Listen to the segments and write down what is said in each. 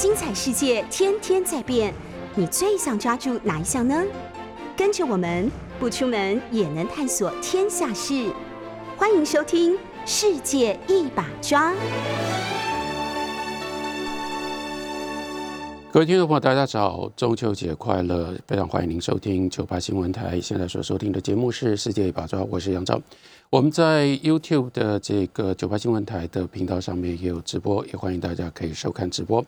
精彩世界天天在变，你最想抓住哪一项呢？跟着我们不出门也能探索天下事，欢迎收听《世界一把抓》。各位听众朋友，大家早，中秋节快乐！非常欢迎您收听九八新闻台。现在所收听的节目是《世界一把抓》，我是杨照。我们在 YouTube 的这个九八新闻台的频道上面也有直播，也欢迎大家可以收看直播。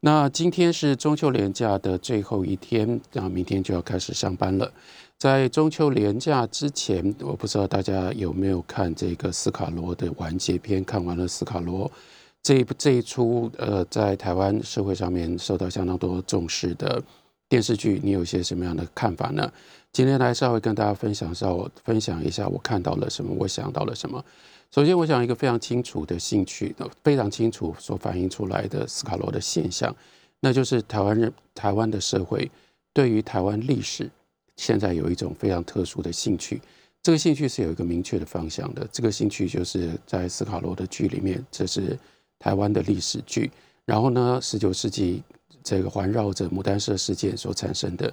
那今天是中秋连假的最后一天，那明天就要开始上班了。在中秋连假之前，我不知道大家有没有看这个斯卡罗的完结篇？看完了斯卡罗这一部这一出，呃，在台湾社会上面受到相当多重视的电视剧，你有些什么样的看法呢？今天来稍微跟大家分享，稍微分享一下我看到了什么，我想到了什么。首先，我想一个非常清楚的兴趣，非常清楚所反映出来的斯卡罗的现象，那就是台湾人、台湾的社会对于台湾历史现在有一种非常特殊的兴趣。这个兴趣是有一个明确的方向的。这个兴趣就是在斯卡罗的剧里面，这是台湾的历史剧。然后呢，十九世纪这个环绕着牡丹社事件所产生的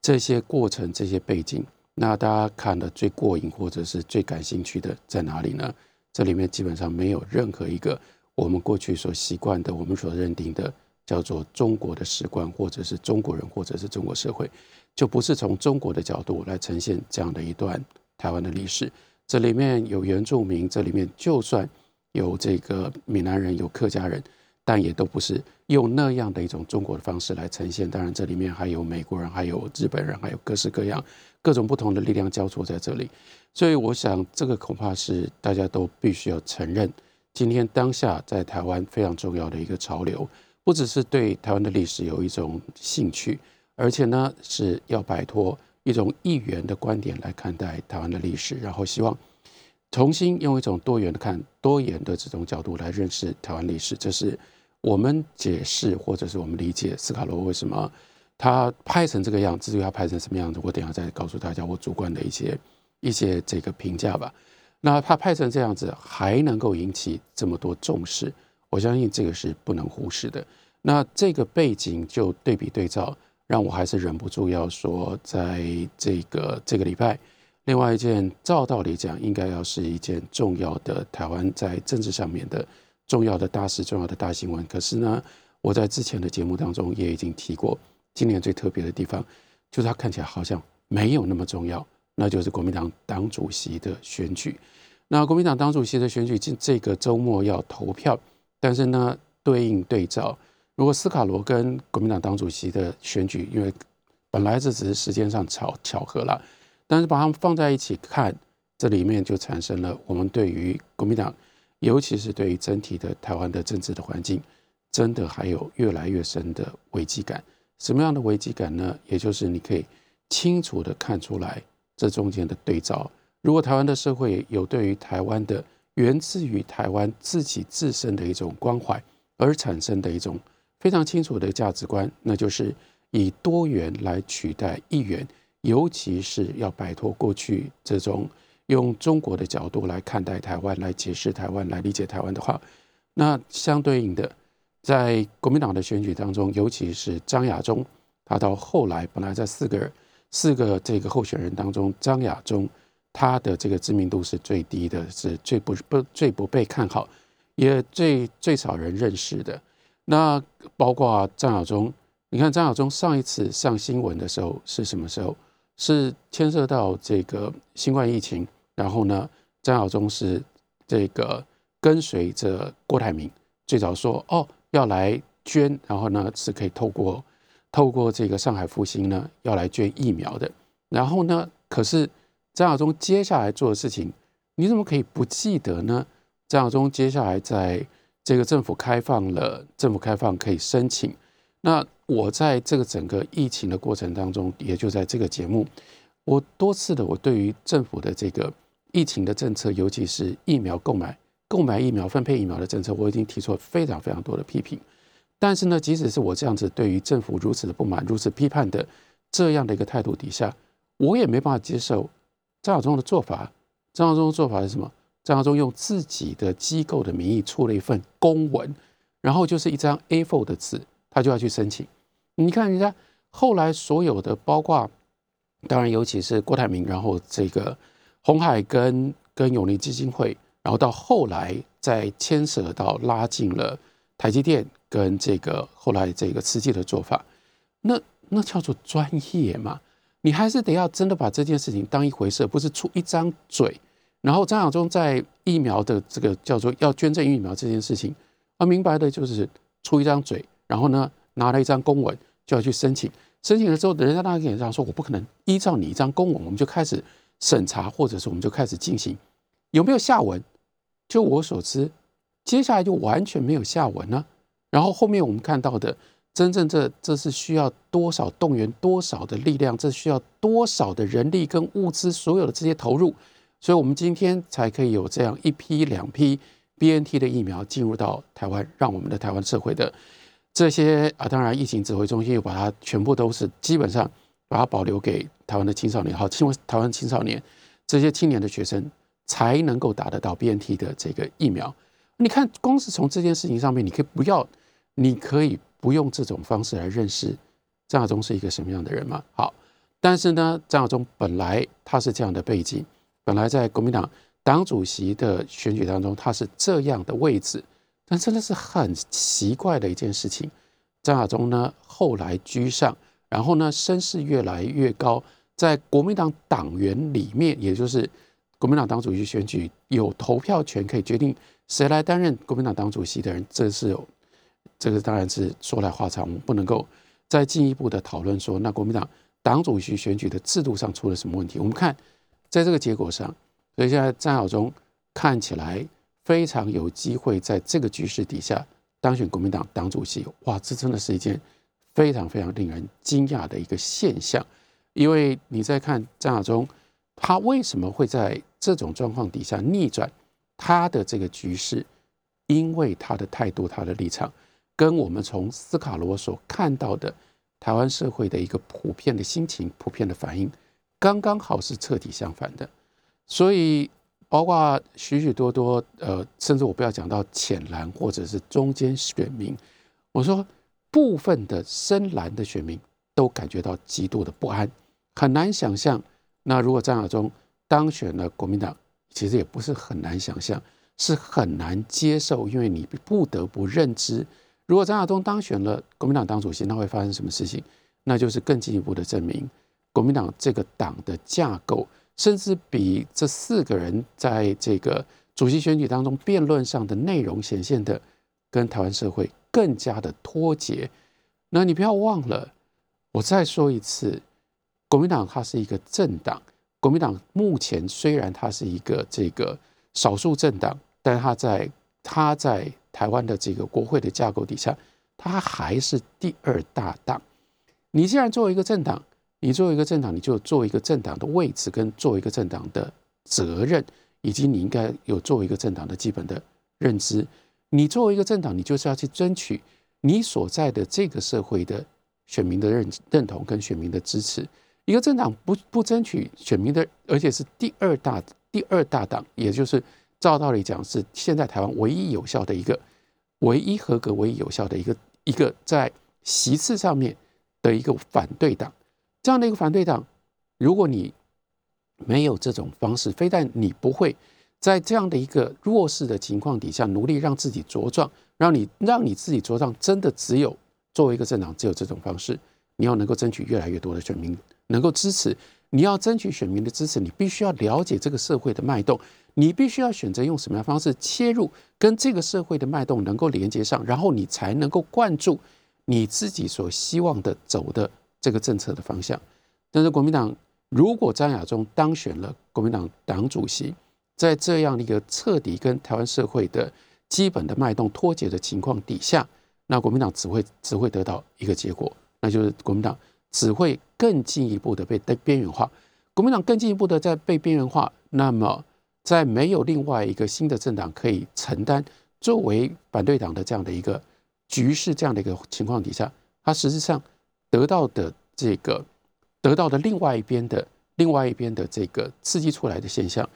这些过程、这些背景，那大家看的最过瘾或者是最感兴趣的在哪里呢？这里面基本上没有任何一个我们过去所习惯的、我们所认定的叫做中国的史观，或者是中国人，或者是中国社会，就不是从中国的角度来呈现这样的一段台湾的历史。这里面有原住民，这里面就算有这个闽南人、有客家人，但也都不是用那样的一种中国的方式来呈现。当然，这里面还有美国人，还有日本人，还有各式各样。各种不同的力量交错在这里，所以我想这个恐怕是大家都必须要承认，今天当下在台湾非常重要的一个潮流，不只是对台湾的历史有一种兴趣，而且呢是要摆脱一种一元的观点来看待台湾的历史，然后希望重新用一种多元的看、多元的这种角度来认识台湾历史。这是我们解释或者是我们理解斯卡罗为什么。他拍成这个样，至于他拍成什么样子，我等下再告诉大家我主观的一些一些这个评价吧。那他拍成这样子还能够引起这么多重视，我相信这个是不能忽视的。那这个背景就对比对照，让我还是忍不住要说，在这个这个礼拜，另外一件照道理讲应该要是一件重要的台湾在政治上面的重要的大事、重要的大新闻。可是呢，我在之前的节目当中也已经提过。今年最特别的地方，就是它看起来好像没有那么重要，那就是国民党党主席的选举。那国民党党主席的选举，今这个周末要投票，但是呢，对应对照，如果斯卡罗跟国民党党主席的选举，因为本来这只是时间上巧巧合了，但是把它们放在一起看，这里面就产生了我们对于国民党，尤其是对于整体的台湾的政治的环境，真的还有越来越深的危机感。什么样的危机感呢？也就是你可以清楚的看出来这中间的对照。如果台湾的社会有对于台湾的源自于台湾自己自身的一种关怀而产生的一种非常清楚的价值观，那就是以多元来取代一元，尤其是要摆脱过去这种用中国的角度来看待台湾、来解释台湾、来理解台湾的话，那相对应的。在国民党的选举当中，尤其是张亚中，他到后来本来在四个四个这个候选人当中，张亚中他的这个知名度是最低的，是最不不最不被看好，也最最少人认识的。那包括张亚中，你看张亚中上一次上新闻的时候是什么时候？是牵涉到这个新冠疫情，然后呢，张亚中是这个跟随着郭台铭最早说哦。要来捐，然后呢是可以透过透过这个上海复兴呢要来捐疫苗的。然后呢，可是张亚中接下来做的事情，你怎么可以不记得呢？张亚中接下来在这个政府开放了，政府开放可以申请。那我在这个整个疫情的过程当中，也就在这个节目，我多次的我对于政府的这个疫情的政策，尤其是疫苗购买。购买疫苗、分配疫苗的政策，我已经提出了非常非常多的批评。但是呢，即使是我这样子对于政府如此的不满、如此批判的这样的一个态度底下，我也没办法接受张晓忠的做法。张晓忠的做法是什么？张晓忠用自己的机构的名义出了一份公文，然后就是一张 A4 的纸，他就要去申请。你看人家后来所有的，包括当然尤其是郭台铭，然后这个红海跟跟永利基金会，然后到后来再牵涉到拉近了台积电跟这个后来这个慈济的做法，那那叫做专业嘛？你还是得要真的把这件事情当一回事，不是出一张嘴。然后张亚中在疫苗的这个叫做要捐赠疫苗这件事情，啊，明白的就是出一张嘴，然后呢拿了一张公文就要去申请，申请了之后，人家那个人这样说，我不可能依照你一张公文，我们就开始审查，或者是我们就开始进行，有没有下文？就我所知，接下来就完全没有下文了。然后后面我们看到的。真正这这是需要多少动员多少的力量，这需要多少的人力跟物资，所有的这些投入，所以我们今天才可以有这样一批两批 BNT 的疫苗进入到台湾，让我们的台湾社会的这些啊，当然疫情指挥中心又把它全部都是基本上把它保留给台湾的青少年，好，因为台湾青少年这些青年的学生才能够打得到 BNT 的这个疫苗。你看，光是从这件事情上面，你可以不要，你可以。不用这种方式来认识张亚中是一个什么样的人吗？好，但是呢，张亚中本来他是这样的背景，本来在国民党党主席的选举当中他是这样的位置，但真的是很奇怪的一件事情。张亚中呢后来居上，然后呢声势越来越高，在国民党党员里面，也就是国民党党主席选举有投票权可以决定谁来担任国民党党主席的人，这是有。这个当然是说来话长，我们不能够再进一步的讨论说，那国民党党主席选举的制度上出了什么问题？我们看在这个结果上，所以现在张晓忠看起来非常有机会在这个局势底下当选国民党党主席。哇，这真的是一件非常非常令人惊讶的一个现象。因为你在看张晓忠，他为什么会在这种状况底下逆转他的这个局势？因为他的态度，他的立场。跟我们从斯卡罗所看到的台湾社会的一个普遍的心情、普遍的反应，刚刚好是彻底相反的。所以，包括许许多多呃，甚至我不要讲到浅蓝或者是中间选民，我说部分的深蓝的选民都感觉到极度的不安，很难想象。那如果张亚中当选了国民党，其实也不是很难想象，是很难接受，因为你不得不认知。如果张亚东当选了国民党党主席，那会发生什么事情？那就是更进一步的证明，国民党这个党的架构，甚至比这四个人在这个主席选举当中辩论上的内容显现的，跟台湾社会更加的脱节。那你不要忘了，我再说一次，国民党它是一个政党，国民党目前虽然它是一个这个少数政党，但是它在它在。台湾的这个国会的架构底下，它还是第二大党。你既然作为一个政党，你作为一个政党，你就作为一个政党的位置，跟作为一个政党的责任，以及你应该有作为一个政党的基本的认知。你作为一个政党，你就是要去争取你所在的这个社会的选民的认认同跟选民的支持。一个政党不不争取选民的，而且是第二大第二大党，也就是。照道理讲，是现在台湾唯一有效的一个、唯一合格、唯一有效的一个、一个在席次上面的一个反对党。这样的一个反对党，如果你没有这种方式，非但你不会在这样的一个弱势的情况底下努力让自己茁壮，让你让你自己茁壮，真的只有作为一个政党，只有这种方式，你要能够争取越来越多的选民能够支持。你要争取选民的支持，你必须要了解这个社会的脉动。你必须要选择用什么样方式切入，跟这个社会的脉动能够连接上，然后你才能够灌注你自己所希望的走的这个政策的方向。但是国民党如果张亚中当选了国民党党主席，在这样的一个彻底跟台湾社会的基本的脉动脱节的情况底下，那国民党只会只会得到一个结果，那就是国民党只会更进一步的被被边缘化。国民党更进一步的在被边缘化，那么。在没有另外一个新的政党可以承担作为反对党的这样的一个局势，这样的一个情况底下，他实际上得到的这个得到的另外一边的另外一边的这个刺激出来的现象，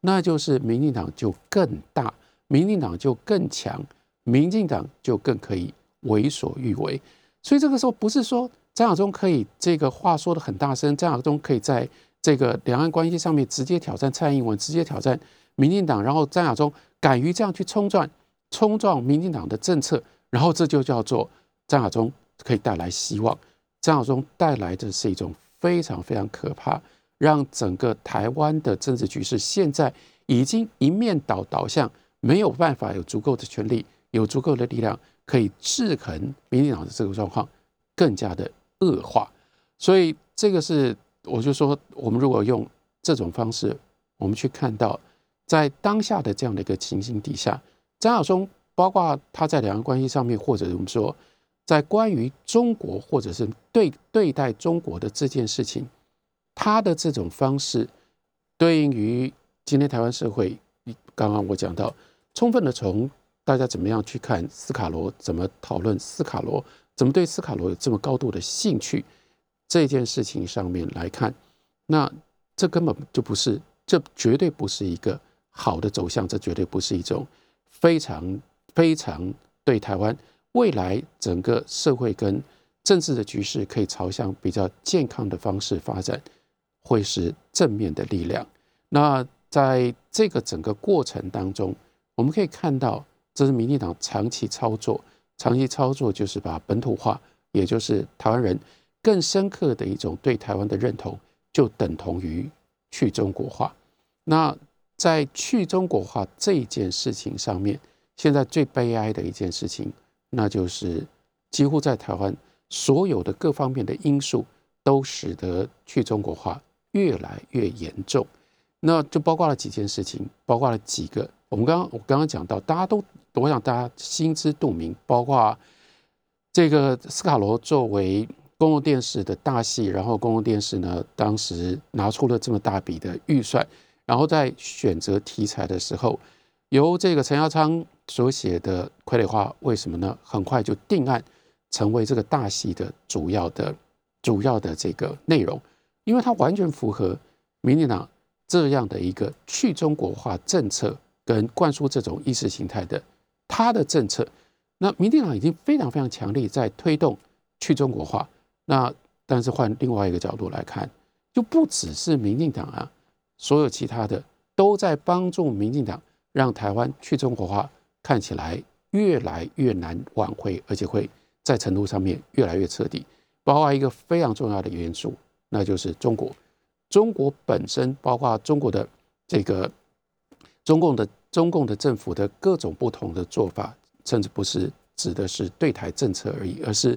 那就是民进党就更大，民进党就更强，民进党就更可以为所欲为。所以这个时候不是说张亚中可以这个话说的很大声，张亚中可以在这个两岸关系上面直接挑战蔡英文，直接挑战民进党，然后张亚中敢于这样去冲撞冲撞民进党的政策，然后这就叫做张亚中可以带来希望。张亚中带来的是一种非常非常可怕，让整个台湾的政治局势现在已经一面倒倒向没有办法有足够的权力，有足够的力量。可以制衡民进党的这个状况更加的恶化，所以这个是我就说，我们如果用这种方式，我们去看到在当下的这样的一个情形底下，张亚松包括他在两岸关系上面，或者我们说在关于中国或者是对对待中国的这件事情，他的这种方式对应于今天台湾社会，刚刚我讲到，充分的从。大家怎么样去看斯卡罗？怎么讨论斯卡罗？怎么对斯卡罗有这么高度的兴趣？这件事情上面来看，那这根本就不是，这绝对不是一个好的走向，这绝对不是一种非常非常对台湾未来整个社会跟政治的局势可以朝向比较健康的方式发展，会是正面的力量。那在这个整个过程当中，我们可以看到。这是民进党长期操作，长期操作就是把本土化，也就是台湾人更深刻的一种对台湾的认同，就等同于去中国化。那在去中国化这件事情上面，现在最悲哀的一件事情，那就是几乎在台湾所有的各方面的因素，都使得去中国化越来越严重。那就包括了几件事情，包括了几个。我们刚刚我刚刚讲到，大家都我想大家心知肚明，包括这个斯卡罗作为公共电视的大戏，然后公共电视呢当时拿出了这么大笔的预算，然后在选择题材的时候，由这个陈耀昌所写的《傀儡花》，为什么呢？很快就定案成为这个大戏的主要的主要的这个内容，因为它完全符合民进党这样的一个去中国化政策。跟灌输这种意识形态的他的政策，那民进党已经非常非常强力在推动去中国化。那但是换另外一个角度来看，就不只是民进党啊，所有其他的都在帮助民进党让台湾去中国化看起来越来越难挽回，而且会在程度上面越来越彻底。包括一个非常重要的元素，那就是中国，中国本身包括中国的这个。中共的中共的政府的各种不同的做法，甚至不是指的是对台政策而已，而是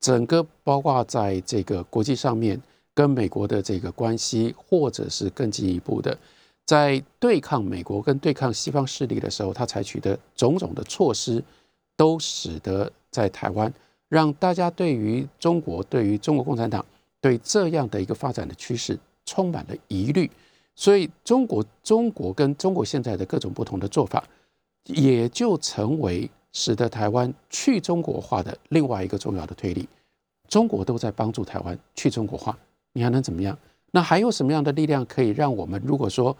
整个包括在这个国际上面跟美国的这个关系，或者是更进一步的，在对抗美国跟对抗西方势力的时候，他采取的种种的措施，都使得在台湾让大家对于中国、对于中国共产党对这样的一个发展的趋势充满了疑虑。所以，中国、中国跟中国现在的各种不同的做法，也就成为使得台湾去中国化的另外一个重要的推力。中国都在帮助台湾去中国化，你还能怎么样？那还有什么样的力量可以让我们？如果说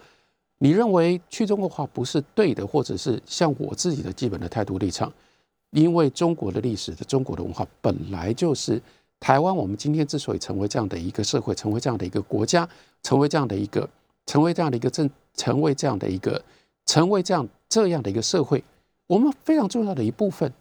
你认为去中国化不是对的，或者是像我自己的基本的态度立场，因为中国的历史的中国的文化本来就是台湾，我们今天之所以成为这样的一个社会，成为这样的一个国家，成为这样的一个。成为这样的一个政，成为这样的一个，成为这样这样的一个社会，我们非常重要的一部分，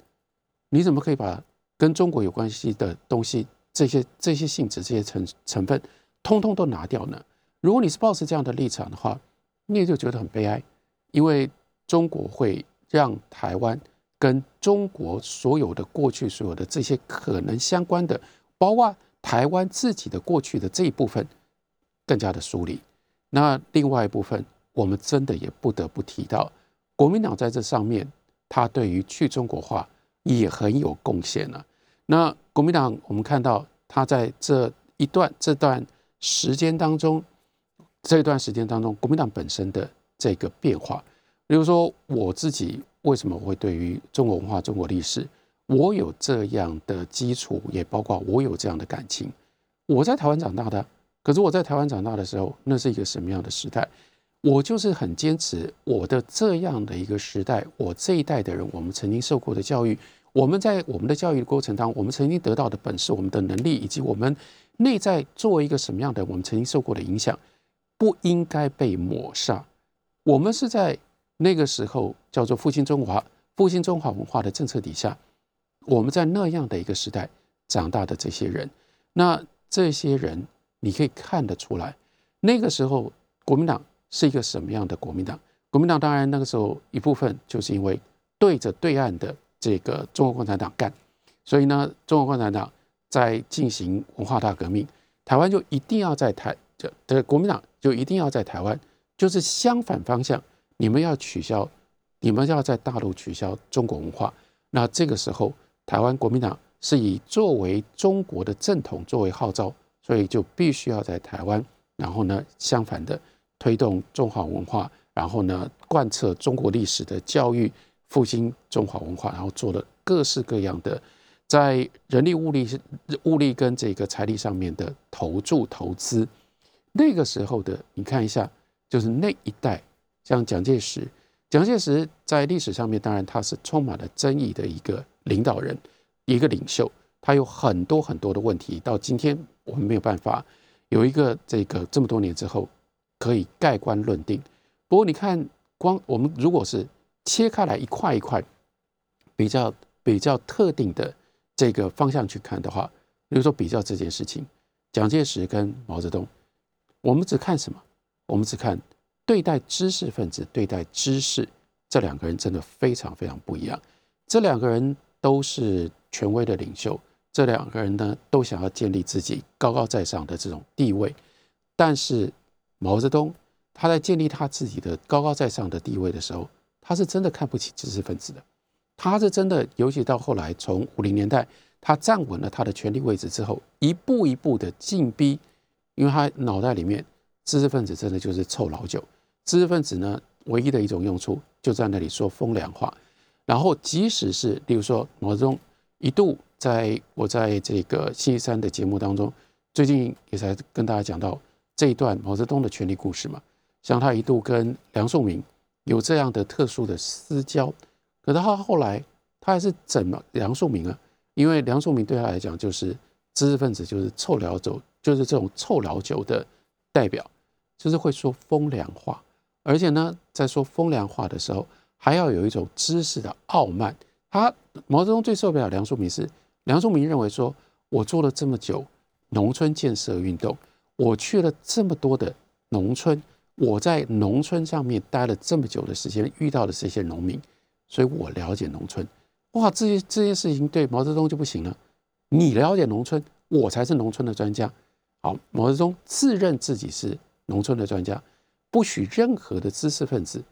你怎么可以把跟中国有关系的东西，这些这些性质、这些成成分，通通都拿掉呢？如果你是抱持这样的立场的话，你也就觉得很悲哀，因为中国会让台湾跟中国所有的过去、所有的这些可能相关的，包括台湾自己的过去的这一部分，更加的疏离。那另外一部分，我们真的也不得不提到，国民党在这上面，他对于去中国化也很有贡献了。那国民党，我们看到他在这一段这段时间当中，这段时间当中，国民党本身的这个变化，比如说我自己为什么会对于中国文化、中国历史，我有这样的基础，也包括我有这样的感情，我在台湾长大的。可是我在台湾长大的时候，那是一个什么样的时代？我就是很坚持我的这样的一个时代，我这一代的人，我们曾经受过的教育，我们在我们的教育的过程当中，我们曾经得到的本事、我们的能力，以及我们内在作为一个什么样的，我们曾经受过的影响，不应该被抹杀。我们是在那个时候叫做复兴中华、复兴中华文化的政策底下，我们在那样的一个时代长大的这些人，那这些人你可以看得出来，那个时候国民党是一个什么样的国民党？国民党当然那个时候一部分就是因为对着对岸的这个中国共产党干，所以呢，中国共产党在进行文化大革命，台湾就一定要在台，这的国民党就一定要在台湾，就是相反方向，你们要取消，你们要在大陆取消中国文化，那这个时候台湾国民党是以作为中国的正统作为号召，所以就必须要在台湾，然后呢，相反的推动中华文化。然后呢，贯彻中国历史的教育，复兴中华文化，然后做了各式各样的在人力、物力、物力跟这个财力上面的投注投资。那个时候的，你看一下，就是那一代，像蒋介石，蒋介石在历史上面，当然他是充满了争议的一个领导人，一个领袖，他有很多很多的问题，到今天我们没有办法有一个这个这么多年之后可以盖棺论定。不过你看，光我们如果是切开来一块一块，比较比较特定的这个方向去看的话，比如说比较这件事情，蒋介石跟毛泽东，我们只看什么？我们只看对待知识分子、对待知识，这两个人真的非常非常不一样。这两个人都是权威的领袖，这两个人呢都想要建立自己高高在上的这种地位，但是毛泽东。他在建立他自己的高高在上的地位的时候，他是真的看不起知识分子的。他是真的，尤其到后来，从五零年代他站稳了他的权力位置之后，一步一步的进逼，因为他脑袋里面知识分子真的就是臭老九。知识分子呢，唯一的一种用处就在那里说风凉话。然后，即使是例如说毛泽东一度在我在这个星期三的节目当中，最近也才跟大家讲到这一段毛泽东的权力故事嘛。像他一度跟梁漱溟有这样的特殊的私交，可是他后来他还是整了梁漱溟啊，因为梁漱溟对他来讲就是知识分子，就是臭老酒，就是这种臭老酒的代表，就是会说风凉话，而且呢，在说风凉话的时候，还要有一种知识的傲慢。他毛泽东最受不了梁漱溟是梁漱溟认为说，我做了这么久农村建设运动，我去了这么多的农村。我在农村上面待了这么久的时间，遇到的这些农民，所以我了解农村。哇，这些这件事情对毛泽东就不行了。你了解农村，我才是农村的专家。好，毛泽东自认自己是农村的专家，不许任何的知识分子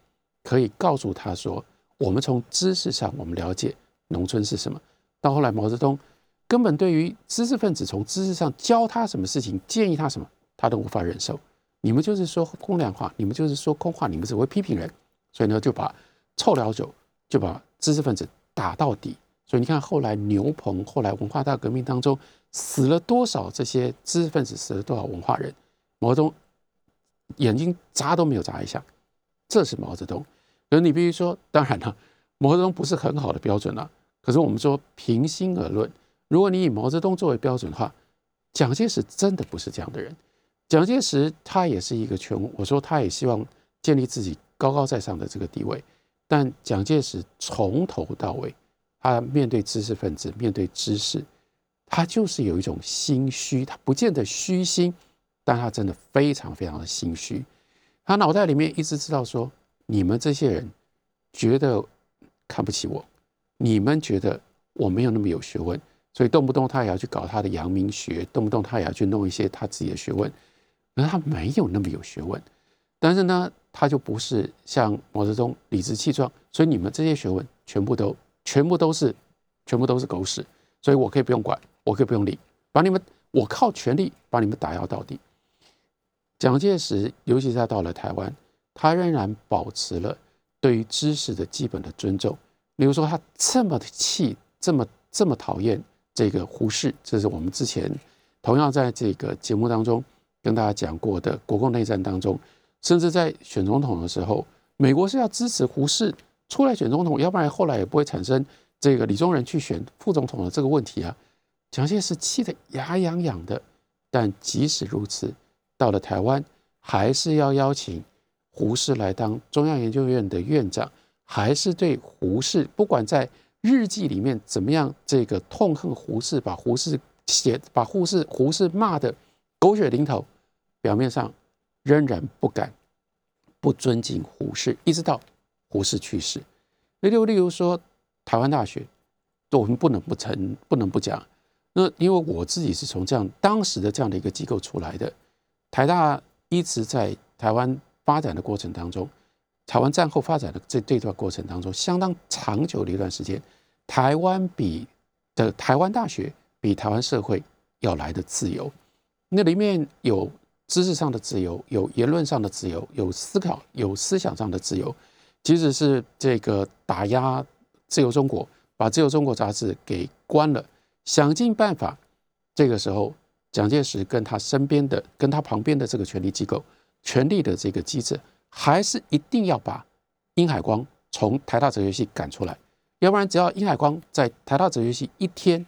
可以告诉他说，我们从知识上我们了解农村是什么。到后来，毛泽东根本对于知识分子从知识上教他什么事情，建议他什么，他都无法忍受。你们就是说空量话，你们就是说空话，你们只会批评人，所以呢就把臭老九就把知识分子打到底。所以你看后来牛棚，后来文化大革命当中死了多少这些知识分子，死了多少文化人，毛泽东眼睛眨都没有眨一下。这是毛泽东。可是你必须说，当然了，毛泽东不是很好的标准了。可是我们说平心而论，如果你以毛泽东作为标准的话，蒋介石真的不是这样的人。蒋介石他也是一个权，我说他也希望建立自己高高在上的这个地位，但蒋介石从头到尾，他面对知识分子，面对知识，他就是有一种心虚，他不见得虚心，但他真的非常非常的心虚，他脑袋里面一直知道说，你们这些人觉得看不起我，你们觉得我没有那么有学问，所以动不动他也要去搞他的阳明学，动不动他也要去弄一些他自己的学问。而他没有那么有学问，但是呢，他就不是像毛泽东理直气壮，所以你们这些学问全部都全部都是全部都是狗屎，所以我可以不用管，我可以不用理，把你们我靠权力把你们打压到底。蒋介石，尤其是他到了台湾，他仍然保持了对于知识的基本的尊重。比如说，他这么的气，这么这么讨厌这个胡适，这是我们之前同样在这个节目当中。跟大家讲过的国共内战当中，甚至在选总统的时候，美国是要支持胡适出来选总统，要不然后来也不会产生这个李宗仁去选副总统的这个问题啊，蒋介石气得牙痒痒的。但即使如此，到了台湾，还是要邀请胡适来当中央研究院的院长，还是对胡适，不管在日记里面怎么样，这个痛恨胡适，把胡适写，把胡适胡适骂的狗血淋头，表面上仍然不敢不尊敬胡适，一直到胡适去世。例如，例如说台湾大学，我们不能不承，不能不讲。那因为我自己是从这样当时的这样的一个机构出来的，台大一直在台湾发展的过程当中，台湾战后发展的这这段过程当中，相当长久的一段时间，台湾比的台湾大学比台湾社会要来的自由，那里面有知识上的自由，有言论上的自由，有思考有思想上的自由，即使是这个打压自由中国，把自由中国杂志给关了。想尽办法，这个时候，蒋介石跟他身边的、跟他旁边的这个权力机构、权力的这个机制，还是一定要把殷海光从台大哲学系赶出来，要不然，只要殷海光在台大哲学系一天，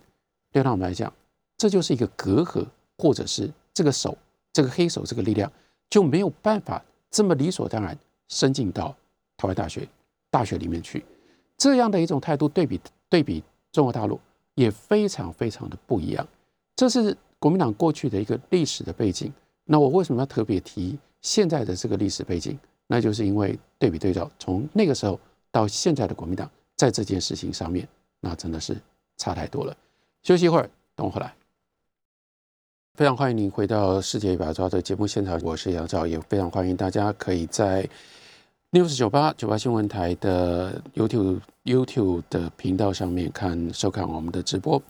对他们来讲，这就是一个隔阂，或者是这个手、这个黑手、这个力量就没有办法这么理所当然伸进到台湾大学大学里面去。这样的一种态度，对比对比中国大陆。也非常非常的不一样，这是国民党过去的一个历史的背景。那我为什么要特别提现在的这个历史背景？那就是因为对比对照，从那个时候到现在的国民党，在这件事情上面，那真的是差太多了。休息一会儿，等我回来。非常欢迎您回到《世界一把抓》的节目现场，我是杨照，也非常欢迎大家可以在。news 九八九八新闻台的 YouTube YouTube 的频道上面看收看我们的直播。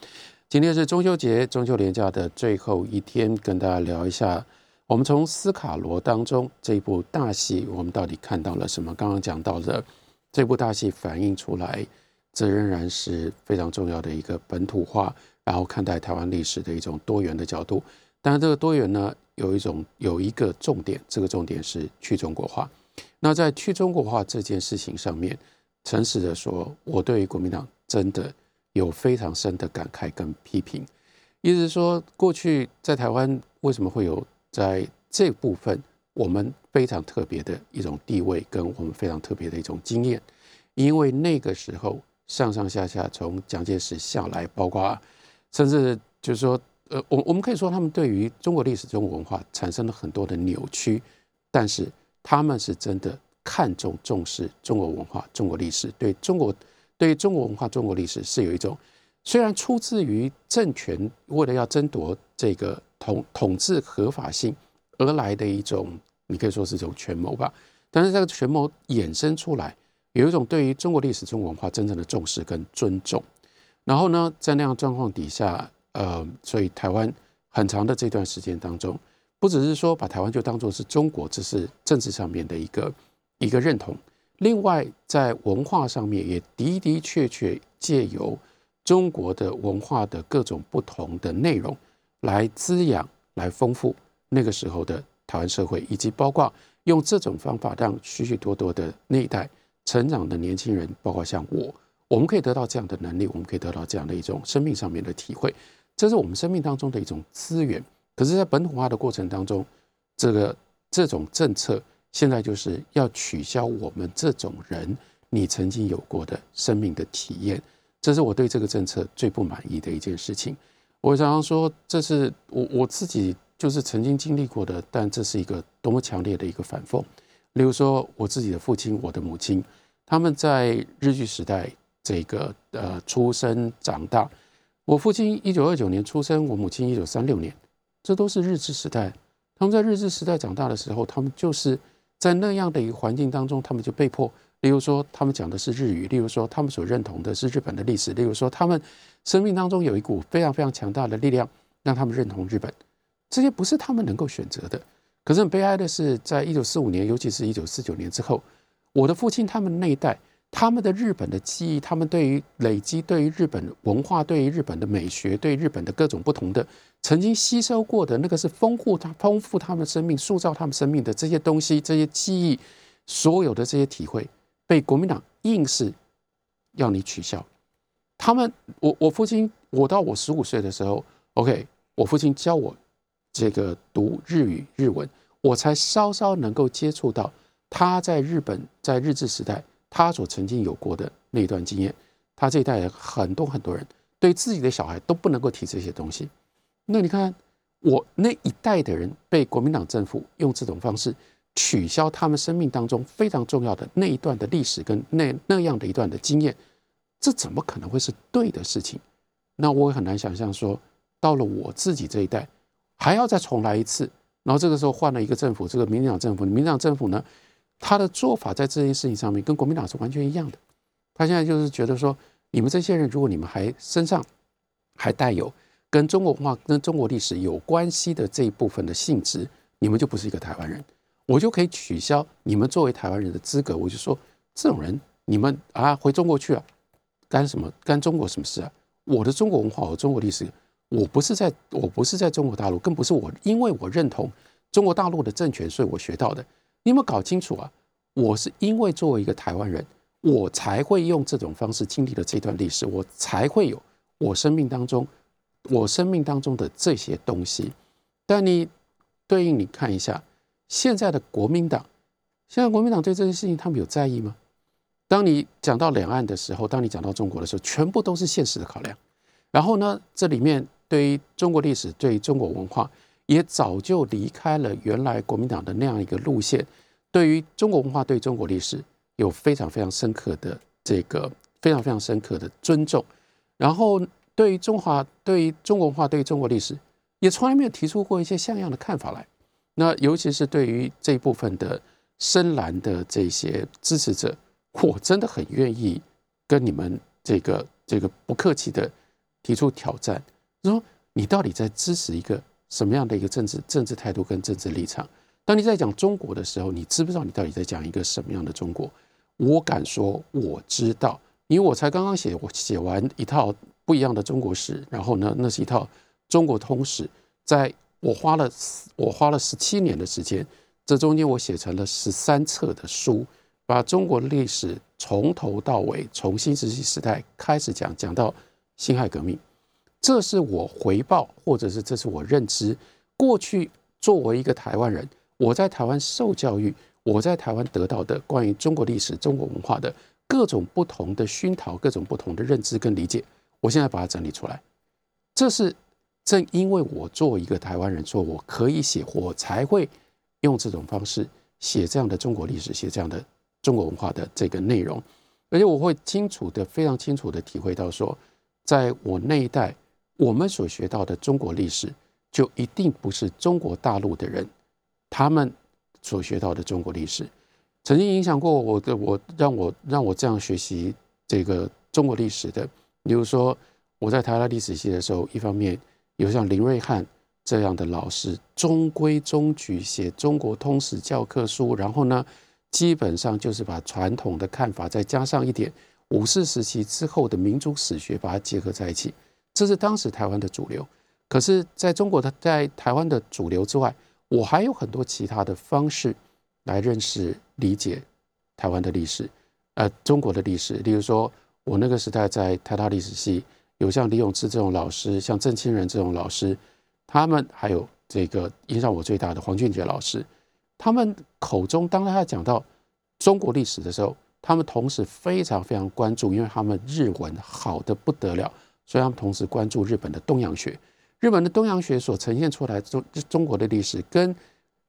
今天是中秋节，中秋连假的最后一天，跟大家聊一下，我们从斯卡罗当中这部大戏，我们到底看到了什么？刚刚讲到的这部大戏反映出来，这仍然是非常重要的一个本土化，然后看待台湾历史的一种多元的角度。但是这个多元呢，有一种有一个重点，这个重点是去中国化。那在去中国化这件事情上面，诚实的说，我对于国民党真的有非常深的感慨跟批评。意思是说，过去在台湾为什么会有在这部分我们非常特别的一种地位，跟我们非常特别的一种经验？因为那个时候上上下下从蒋介石下来，包括甚至就是说，呃，我我们可以说他们对于中国历史、中国文化产生了很多的扭曲，但是。他们是真的看重重视中国文化、中国历史，对中国、对于中国文化、中国历史是有一种虽然出自于政权为了要争夺这个统统治合法性而来的一种，你可以说是一种权谋吧。但是这个权谋衍生出来，有一种对于中国历史、中国文化真正的重视跟尊重。然后呢，在那样状况底下，呃，所以台湾很长的这段时间当中。不只是说把台湾就当做是中国，这是政治上面的一个一个认同。另外，在文化上面也的的确确借由中国的文化的各种不同的内容来滋养、来丰富那个时候的台湾社会，以及包括用这种方法让许许多多的那一代成长的年轻人，包括像我，我们可以得到这样的能力，我们可以得到这样的一种生命上面的体会，这是我们生命当中的一种资源。可是，在本土化的过程当中，这个这种政策现在就是要取消我们这种人你曾经有过的生命的体验，这是我对这个政策最不满意的一件事情。我常常说，这是我我自己就是曾经经历过的，但这是一个多么强烈的一个反讽。例如说，我自己的父亲、我的母亲，他们在日据时代这个呃出生长大。我父亲一九二九年出生，我母亲一九三六年。这都是日治时代，他们在日治时代长大的时候，他们就是在那样的一个环境当中，他们就被迫，例如说他们讲的是日语，例如说他们所认同的是日本的历史，例如说他们生命当中有一股非常非常强大的力量，让他们认同日本，这些不是他们能够选择的。可是很悲哀的是，在一九四五年，尤其是一九四九年之后，我的父亲他们那一代。他们的日本的记忆，他们对于累积、对于日本文化、对于日本的美学、对日本的各种不同的曾经吸收过的那个是丰富他、丰富他们生命、塑造他们生命的这些东西、这些记忆，所有的这些体会，被国民党硬是要你取消。他们，我我父亲，我到我十五岁的时候，OK，我父亲教我这个读日语日文，我才稍稍能够接触到他在日本在日治时代他所曾经有过的那段经验。他这一代人很多很多人对自己的小孩都不能够提这些东西。那你看，我那一代的人被国民党政府用这种方式取消他们生命当中非常重要的那一段的历史跟那那样的一段的经验。这怎么可能会是对的事情？那我也很难想象，说到了我自己这一代，还要再重来一次。然后这个时候换了一个政府，这个民进党政府，民进党政府呢，他的做法在这件事情上面跟国民党是完全一样的。他现在就是觉得说，你们这些人，如果你们还身上还带有跟中国文化、跟中国历史有关系的这一部分的性质，你们就不是一个台湾人，我就可以取消你们作为台湾人的资格。我就说，这种人，你们啊，回中国去啊。干什么？干中国什么事啊？我的中国文化，我中国历史，我不是在，我不是在中国大陆，更不是我，因为我认同中国大陆的政权，所以我学到的。你有没有搞清楚啊？我是因为作为一个台湾人，我才会用这种方式经历了这段历史，我才会有我生命当中，我生命当中的这些东西。但你对应你看一下，现在的国民党，现在国民党对这件事情，他们有在意吗？当你讲到两岸的时候，当你讲到中国的时候，全部都是现实的考量。然后呢，这里面对于中国历史、对中国文化，也早就离开了原来国民党的那样一个路线。对于中国文化、对中国历史，有非常非常深刻的这个非常非常深刻的尊重。然后对于中华、对于中国文化、对于中国历史，也从来没有提出过一些像样的看法来。那尤其是对于这部分的深蓝的这些支持者。我真的很愿意跟你们这个这个不客气的提出挑战，说你到底在支持一个什么样的一个政治政治态度跟政治立场？当你在讲中国的时候，你知不知道你到底在讲一个什么样的中国？我敢说我知道，因为我才刚刚写我写完一套不一样的中国史，然后呢，那是一套中国通史，在我花了我花了十七年的时间，这中间我写成了十三册的书。把中国历史从头到尾，从新石器时代开始讲，讲到辛亥革命，这是我回报，或者是这是我认知。过去作为一个台湾人，我在台湾受教育，我在台湾得到的关于中国历史、中国文化的各种不同的熏陶，各种不同的认知跟理解，我现在把它整理出来。这是正因为我作为一个台湾人，说我可以写，我才会用这种方式写这样的中国历史，写这样的。中国文化的这个内容，而且我会清楚的、非常清楚的体会到，说，在我那一代，我们所学到的中国历史，就一定不是中国大陆的人他们所学到的中国历史，曾经影响过我的，我让我让我这样学习这个中国历史的，比如说我在台大历史系的时候，一方面有像林瑞汉这样的老师，中规中矩写中国通史教科书，然后呢。基本上就是把传统的看法，再加上一点五四时期之后的民族史学，把它结合在一起，这是当时台湾的主流。可是，在中国的在台湾的主流之外，我还有很多其他的方式来认识、理解台湾的历史，呃，中国的历史。例如说，我那个时代在台大历史系，有像李永志这种老师，像郑清仁这种老师，他们还有这个影响我最大的黄俊杰老师。他们口中，当他讲到中国历史的时候，他们同时非常非常关注，因为他们日文好的不得了，所以他们同时关注日本的东洋学。日本的东洋学所呈现出来中中国的历史，跟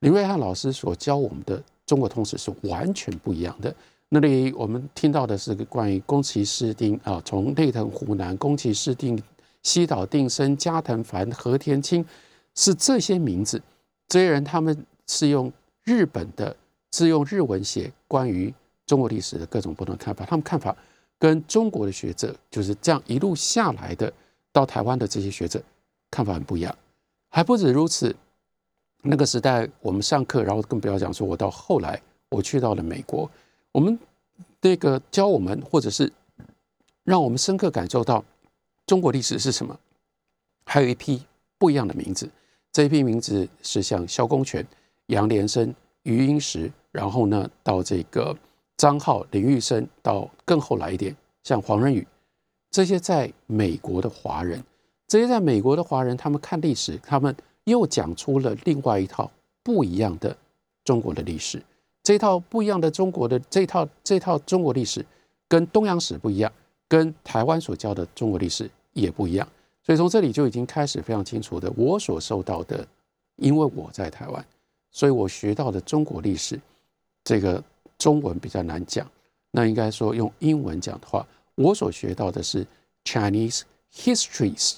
林瑞汉老师所教我们的中国通史是完全不一样的。那里我们听到的是关于宫崎市町啊，从内藤湖南、宫崎市町、西岛定生、加藤繁、和田清，是这些名字，这些人他们是用。日本的是用日文写关于中国历史的各种不同看法，他们看法跟中国的学者就是这样一路下来的，到台湾的这些学者看法很不一样。还不止如此，那个时代我们上课，然后更不要讲说，我到后来我去到了美国，我们那个教我们或者是让我们深刻感受到中国历史是什么，还有一批不一样的名字，这一批名字是像萧公权。杨连生、余英时，然后呢，到这个张浩、林玉生，到更后来一点，像黄仁宇，这些在美国的华人，这些在美国的华人，他们看历史，他们又讲出了另外一套不一样的中国的历史。这套不一样的中国的这套这套中国历史，跟东洋史不一样，跟台湾所教的中国历史也不一样。所以从这里就已经开始非常清楚的，我所受到的，因为我在台湾，所以我学到的中国历史，这个中文比较难讲。那应该说用英文讲的话，我所学到的是 Chinese histories，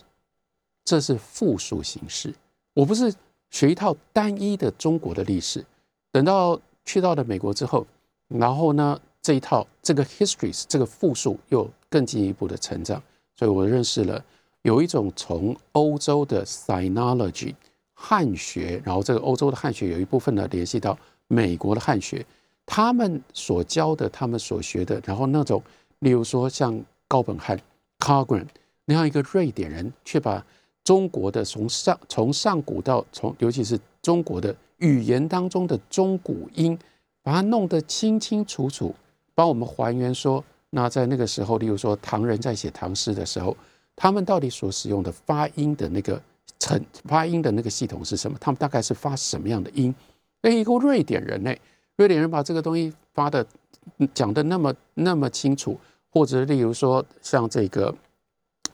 这是复数形式。我不是学一套单一的中国的历史，等到。去到了美国之后，然后呢，这一套这个 histories 这个复数又更进一步的成长，所以我认识了有一种从欧洲的 sinology 汉学，然后这个欧洲的汉学有一部分呢联系到美国的汉学，他们所教的，他们所学的，然后那种，例如说像高本汉 Cargren 那样一个瑞典人，却把中国的从上从上古到从尤其是中国的。语言当中的中古音，把它弄得清清楚楚，帮我们还原说，那在那个时候，例如说唐人在写唐诗的时候，他们到底所使用的发音的那个成发音的那个系统是什么？他们大概是发什么样的音？哎，一个瑞典人呢，瑞典人把这个东西发的讲的那么那么清楚，或者例如说像这个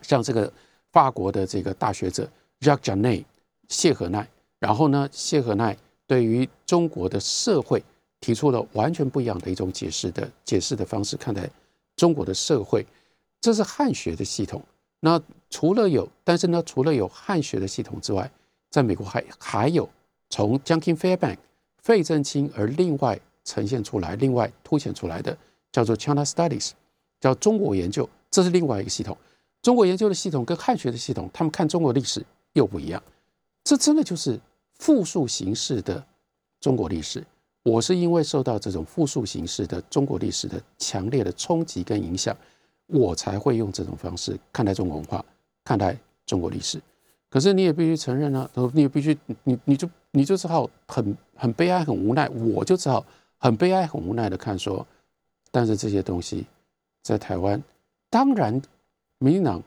像这个法国的这个大学者 Jacques Janet 谢和奈，然后呢，谢和奈。对于中国的社会提出了完全不一样的一种解释的解释的方式看待中国的社会，这是汉学的系统。那除了有，但是呢，除了有汉学的系统之外，在美国还还有从 Junkin Fairbank 费正清而另外呈现出来、另外凸显出来的叫做 China Studies，叫中国研究，这是另外一个系统。中国研究的系统跟汉学的系统，他们看中国历史又不一样。这真的就是。复数形式的中国历史，我是因为受到这种复数形式的中国历史的强烈的冲击跟影响，我才会用这种方式看待中国文化，看待中国历史。可是你也必须承认呢，你也必须，你你就你就只好很很悲哀、很无奈，我就只好很悲哀、很无奈的看说，但是这些东西在台湾，当然民进党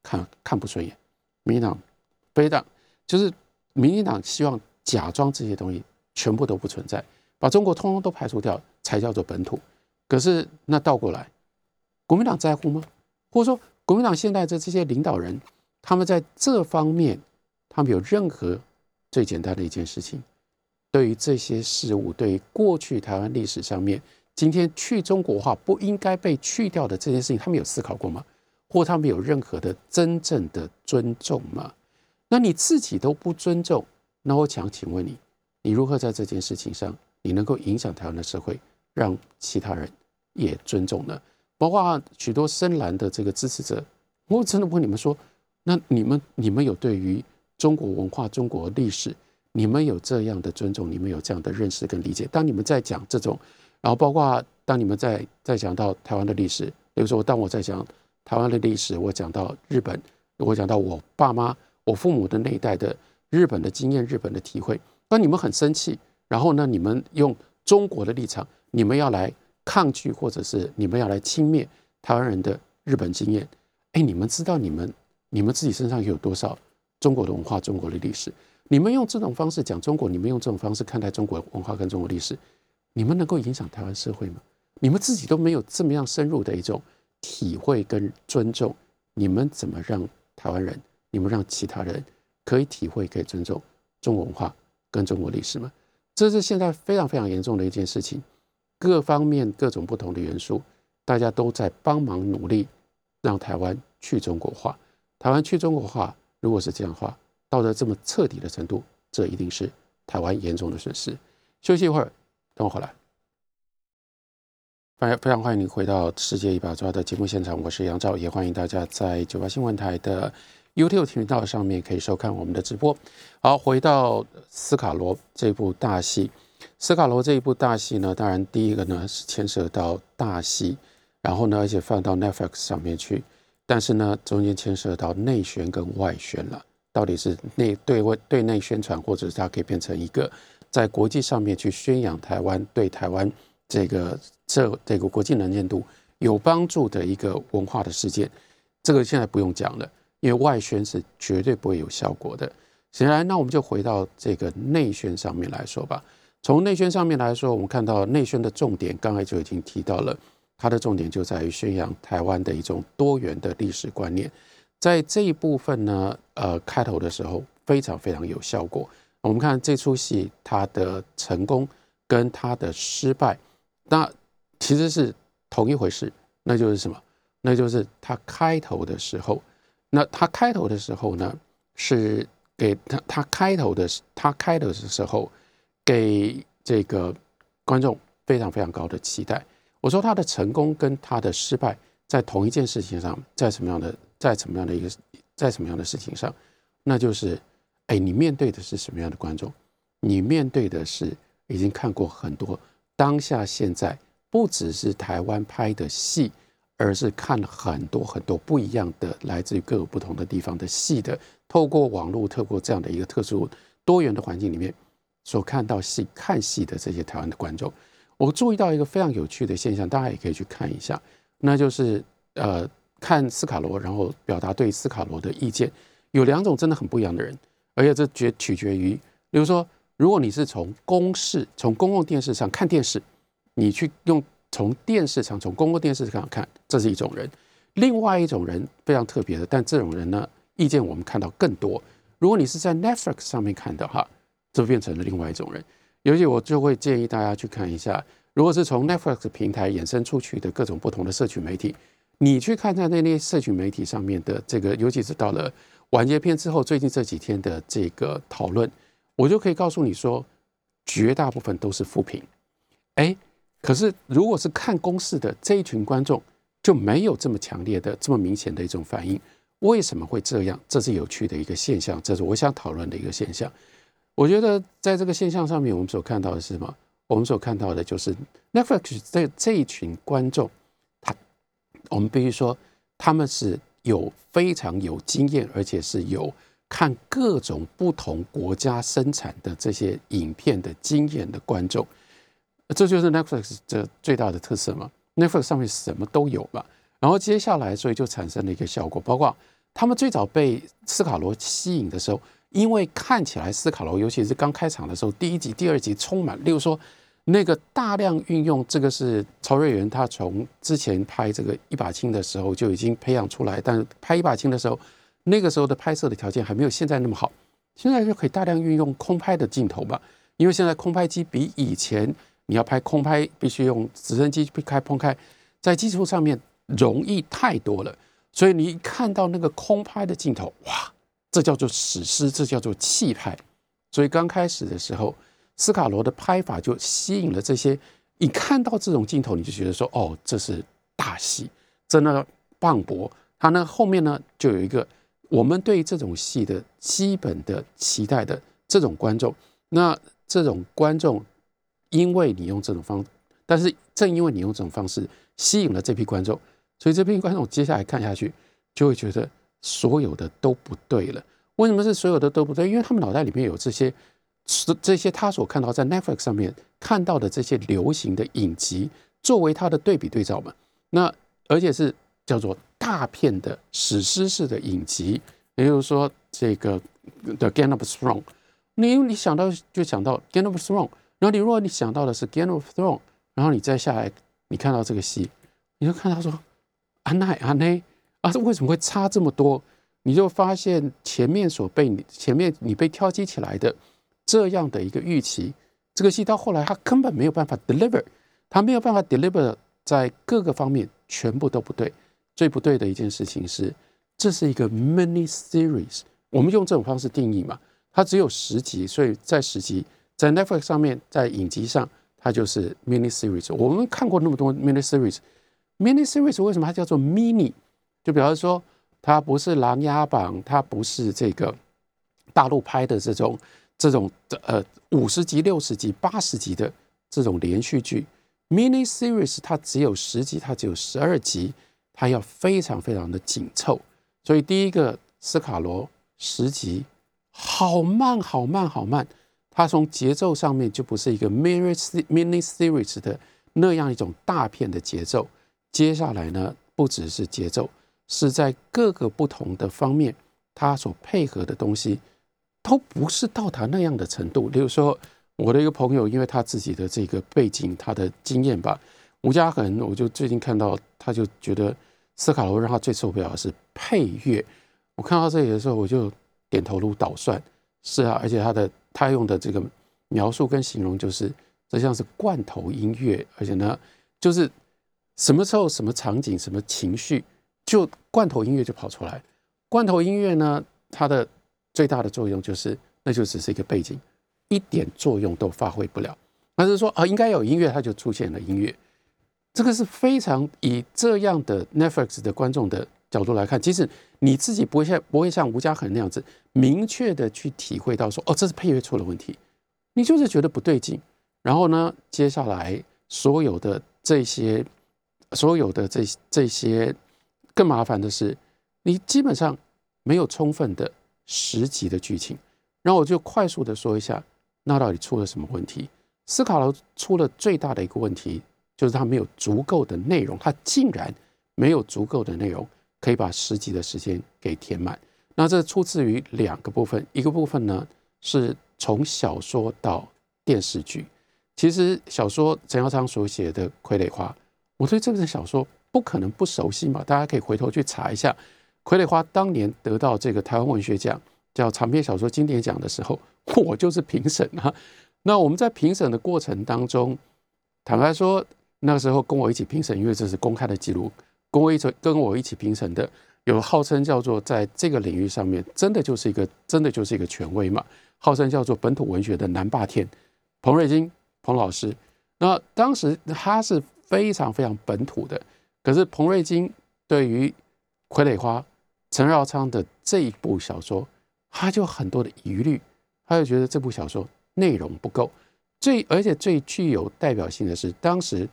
看看不顺眼，民进党非党就是。民进党希望假装这些东西全部都不存在，把中国通通都排除掉，才叫做本土。可是那倒过来，国民党在乎吗？或者说，国民党现在的这些领导人，他们在这方面，他们有任何最简单的一件事情，对于这些事物，对于过去台湾历史上面，今天去中国化不应该被去掉的这件事情，他们有思考过吗？或他们有任何的真正的尊重吗？那你自己都不尊重，那我想请问你，你如何在这件事情上，你能够影响台湾的社会，让其他人也尊重呢？包括许多深蓝的这个支持者，我真的问你们说，那你们你们有对于中国文化、中国历史，你们有这样的尊重，你们有这样的认识跟理解？当你们在讲这种，然后包括当你们在在讲到台湾的历史，比如说当我在讲台湾的历史，我讲到日本，我讲到我爸妈。我父母的那一代的日本的经验、日本的体会，当你们很生气，然后呢，你们用中国的立场，你们要来抗拒，或者是你们要来轻蔑台湾人的日本经验，哎，你们知道你们你们自己身上有多少中国的文化、中国的历史？你们用这种方式讲中国，你们用这种方式看待中国文化跟中国历史，你们能够影响台湾社会吗？你们自己都没有这么样深入的一种体会跟尊重，你们怎么让台湾人？你们让其他人可以体会、可以尊重中国文化跟中国历史吗？这是现在非常非常严重的一件事情。各方面、各种不同的元素，大家都在帮忙努力，让台湾去中国化。台湾去中国化，如果是这样的话，到了这么彻底的程度，这一定是台湾严重的损失。休息一会儿，等我回来。非非常欢迎您回到《世界一把抓》的节目现场，我是杨照，也欢迎大家在九八新闻台的。YouTube 频道上面可以收看我们的直播。好，回到斯卡罗这部大戏，斯卡罗这一部大戏呢，当然第一个呢是牵涉到大戏，然后呢，而且放到 Netflix 上面去，但是呢，中间牵涉到内宣跟外宣了，到底是内对外对内宣传，或者是它可以变成一个在国际上面去宣扬台湾对台湾这个这这个国际能见度有帮助的一个文化的事件。这个现在不用讲了，因为外宣是绝对不会有效果的。显然，那我们就回到这个内宣上面来说吧。从内宣上面来说，我们看到内宣的重点，刚才就已经提到了，它的重点就在于宣扬台湾的一种多元的历史观念。在这一部分呢，呃，开头的时候非常非常有效果。我们看这出戏，它的成功跟它的失败，那其实是同一回事，那就是什么？那就是它开头的时候，那他开头的时候呢，是。给他，他开头的，他开头的时候，给这个观众非常非常高的期待。我说他的成功跟他的失败，在同一件事情上，在什么样的，在什么样的一个，在什么样的事情上，那就是，哎，你面对的是什么样的观众？你面对的是已经看过很多当下现在不只是台湾拍的戏，而是看了很多很多不一样的来自于各个不同的地方的戏的。透过网络，透过这样的一个特殊多元的环境里面，所看到戏、看戏的这些台湾的观众，我注意到一个非常有趣的现象，大家也可以去看一下，那就是呃，看斯卡罗，然后表达对斯卡罗的意见，有两种真的很不一样的人，而且这决取决于，比如说，如果你是从公视、从公共电视上看电视，你去用从电视上、从公共电视上看，这是一种人；另外一种人非常特别的，但这种人呢？意见我们看到更多。如果你是在 Netflix 上面看的哈，就变成了另外一种人。尤其我就会建议大家去看一下，如果是从 Netflix 平台衍生出去的各种不同的社群媒体，你去看在那些社群媒体上面的这个，尤其是到了完结篇之后，最近这几天的这个讨论，我就可以告诉你说，绝大部分都是负评。哎，可是如果是看公式的这一群观众，就没有这么强烈的、这么明显的一种反应。为什么会这样？这是有趣的一个现象，这是我想讨论的一个现象。我觉得在这个现象上面，我们所看到的是什么？我们所看到的就是 Netflix 这这一群观众，他我们必须说他们是有非常有经验，而且是有看各种不同国家生产的这些影片的经验的观众。这就是 Netflix 这最大的特色嘛。Netflix 上面什么都有嘛。然后接下来，所以就产生了一个效果，包括。他们最早被斯卡罗吸引的时候，因为看起来斯卡罗，尤其是刚开场的时候，第一集、第二集充满，例如说那个大量运用，这个是曹瑞元他从之前拍这个一把青的时候就已经培养出来，但拍一把青的时候，那个时候的拍摄的条件还没有现在那么好，现在就可以大量运用空拍的镜头嘛，因为现在空拍机比以前你要拍空拍必须用直升机去开空拍，在技术上面容易太多了。所以你一看到那个空拍的镜头，哇，这叫做史诗，这叫做气派。所以刚开始的时候，斯卡罗的拍法就吸引了这些。你看到这种镜头，你就觉得说，哦，这是大戏，真的磅礴。他呢后面呢就有一个我们对这种戏的基本的期待的这种观众。那这种观众，因为你用这种方，但是正因为你用这种方式吸引了这批观众。所以这批观众接下来看下去，就会觉得所有的都不对了。为什么是所有的都不对？因为他们脑袋里面有这些，这些他所看到在 Netflix 上面看到的这些流行的影集，作为他的对比对照嘛。那而且是叫做大片的史诗式的影集，也就是说这个 The Game of Thrones，你你想到就想到 Game of Thrones，然后你如果你想到的是 Game of Thrones，然后你再下来你看到这个戏，你就看到说。阿奈，阿奈啊，这为什么会差这么多？你就发现前面所被你前面你被挑起起来的这样的一个预期，这个戏到后来它根本没有办法 deliver，它没有办法 deliver 在各个方面全部都不对。最不对的一件事情是，这是一个 mini series，我们用这种方式定义嘛，它只有十集，所以在十集在 Netflix 上面在影集上它就是 mini series。我们看过那么多 mini series。Mini series 为什么它叫做 mini？就比方说，它不是《琅琊榜》，它不是这个大陆拍的这种这种呃五十集、六十集、八十集的这种连续剧。Mini series 它只有十集，它只有十二集，它要非常非常的紧凑。所以第一个斯卡罗十集，好慢，好慢，好慢。它从节奏上面就不是一个 mini mini series 的那样一种大片的节奏。接下来呢，不只是节奏，是在各个不同的方面，他所配合的东西都不是到达那样的程度。例如说，我的一个朋友，因为他自己的这个背景、他的经验吧，吴家恒，我就最近看到，他就觉得斯卡罗让他最受不了的是配乐。我看到这里的时候，我就点头如捣蒜。是啊，而且他的他用的这个描述跟形容，就是这像是罐头音乐，而且呢，就是什么时候、什么场景、什么情绪，就罐头音乐就跑出来。罐头音乐呢，它的最大的作用就是，那就只是一个背景，一点作用都发挥不了。但是说啊，应该有音乐，它就出现了音乐。这个是非常以这样的 Netflix 的观众的。角度来看，即使你自己不会像不会像吴家恒那样子明确的去体会到说，哦，这是配乐出了问题，你就是觉得不对劲。然后呢，接下来所有的这些，所有的这这些，更麻烦的是，你基本上没有充分的十集的剧情。然后我就快速的说一下，那到底出了什么问题？斯卡罗出了最大的一个问题，就是他没有足够的内容，他竟然没有足够的内容。可以把十集的时间给填满。那这出自于两个部分，一个部分呢是从小说到电视剧。其实小说陈耀昌所写的《傀儡花》，我对这本小说不可能不熟悉嘛。大家可以回头去查一下，《傀儡花》当年得到这个台湾文学奖叫长篇小说经典奖的时候，我就是评审啊。那我们在评审的过程当中，坦白说，那个时候跟我一起评审，因为这是公开的记录。跟我一起跟我一起评审的，有号称叫做在这个领域上面，真的就是一个真的就是一个权威嘛，号称叫做本土文学的南霸天，彭瑞金彭老师。那当时他是非常非常本土的，可是彭瑞金对于《傀儡花》陈绕昌的这一部小说，他就很多的疑虑，他就觉得这部小说内容不够。最而且最具有代表性的是，当时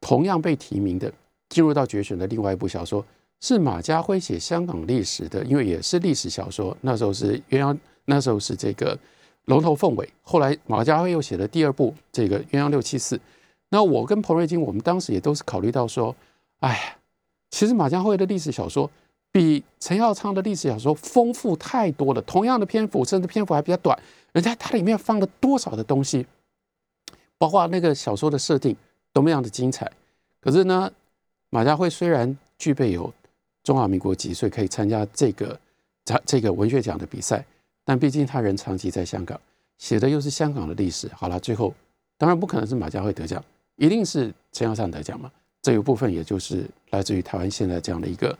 同样被提名的。进入到决选的另外一部小说是马家辉写香港历史的，因为也是历史小说。那时候是鸳鸯，那时候是这个龙头凤尾。后来马家辉又写了第二部这个鸳鸯六七四。那我跟彭瑞金，我们当时也都是考虑到说，哎呀，其实马家辉的历史小说比陈耀昌的历史小说丰富太多了。同样的篇幅，甚至篇幅还比较短，人家它里面放了多少的东西，包括那个小说的设定多么样的精彩。可是呢？马家辉虽然具备有中华民国几岁可以参加这个这这个文学奖的比赛，但毕竟他人长期在香港，写的又是香港的历史。好了，最后当然不可能是马家辉得奖，一定是陈耀善得奖嘛。这一部分也就是来自于台湾现在这样的一个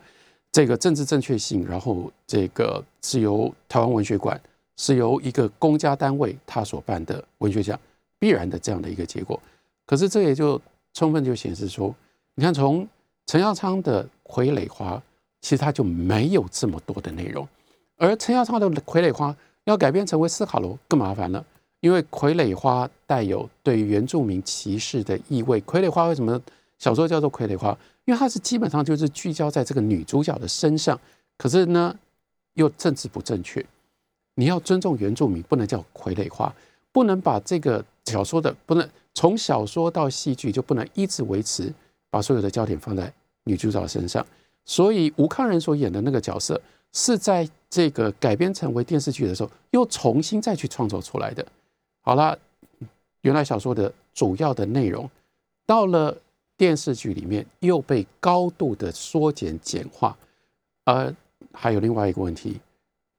这个政治正确性，然后这个是由台湾文学馆是由一个公家单位他所办的文学奖必然的这样的一个结果。可是这也就充分就显示出，你看从陈耀昌的《傀儡花》其实他就没有这么多的内容，而陈耀昌的《傀儡花》要改编成为斯卡罗更麻烦了，因为《傀儡花》带有对原住民歧视的意味。《傀儡花》为什么小说叫做《傀儡花》？因为它是基本上就是聚焦在这个女主角的身上，可是呢又政治不正确。你要尊重原住民，不能叫傀儡花，不能把这个小说的不能从小说到戏剧就不能一直维持把所有的焦点放在。女主角身上，所以吴康仁所演的那个角色是在这个改编成为电视剧的时候，又重新再去创作出来的。好了，原来小说的主要的内容，到了电视剧里面又被高度的缩减简化。而还有另外一个问题，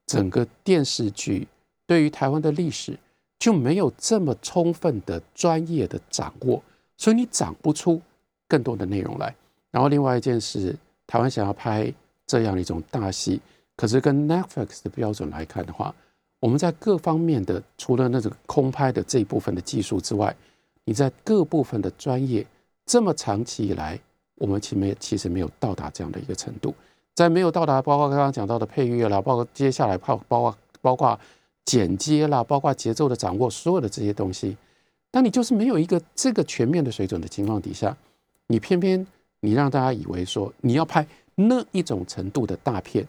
整个电视剧对于台湾的历史就没有这么充分的专业的掌握，所以你讲不出更多的内容来。然后另外一件事，台湾想要拍这样一种大戏，可是跟 Netflix 的标准来看的话，我们在各方面的除了那种空拍的这一部分的技术之外，你在各部分的专业，这么长期以来，我们其没其实没有到达这样的一个程度，在没有到达，包括刚刚讲到的配乐啦，包括接下来包包括包括剪接啦，包括节奏的掌握，所有的这些东西，当你就是没有一个这个全面的水准的情况底下，你偏偏。你让大家以为说你要拍那一种程度的大片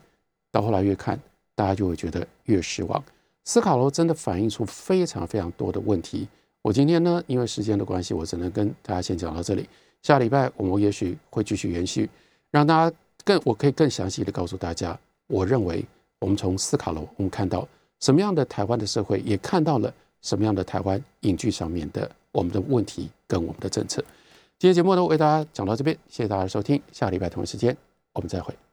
到后来越看大家就会觉得越失望。斯卡罗真的反映出非常非常多的问题我今天呢因为时间的关系我只能跟大家先讲到这里。下礼拜我们也许会继续延续让大家更我可以更详细的告诉大家我认为我们从斯卡罗我们看到什么样的台湾的社会也看到了什么样的台湾影剧上面的我们的问题跟我们的政策。今天节目呢，为大家讲到这边，谢谢大家的收听，下礼拜同一时间我们再会。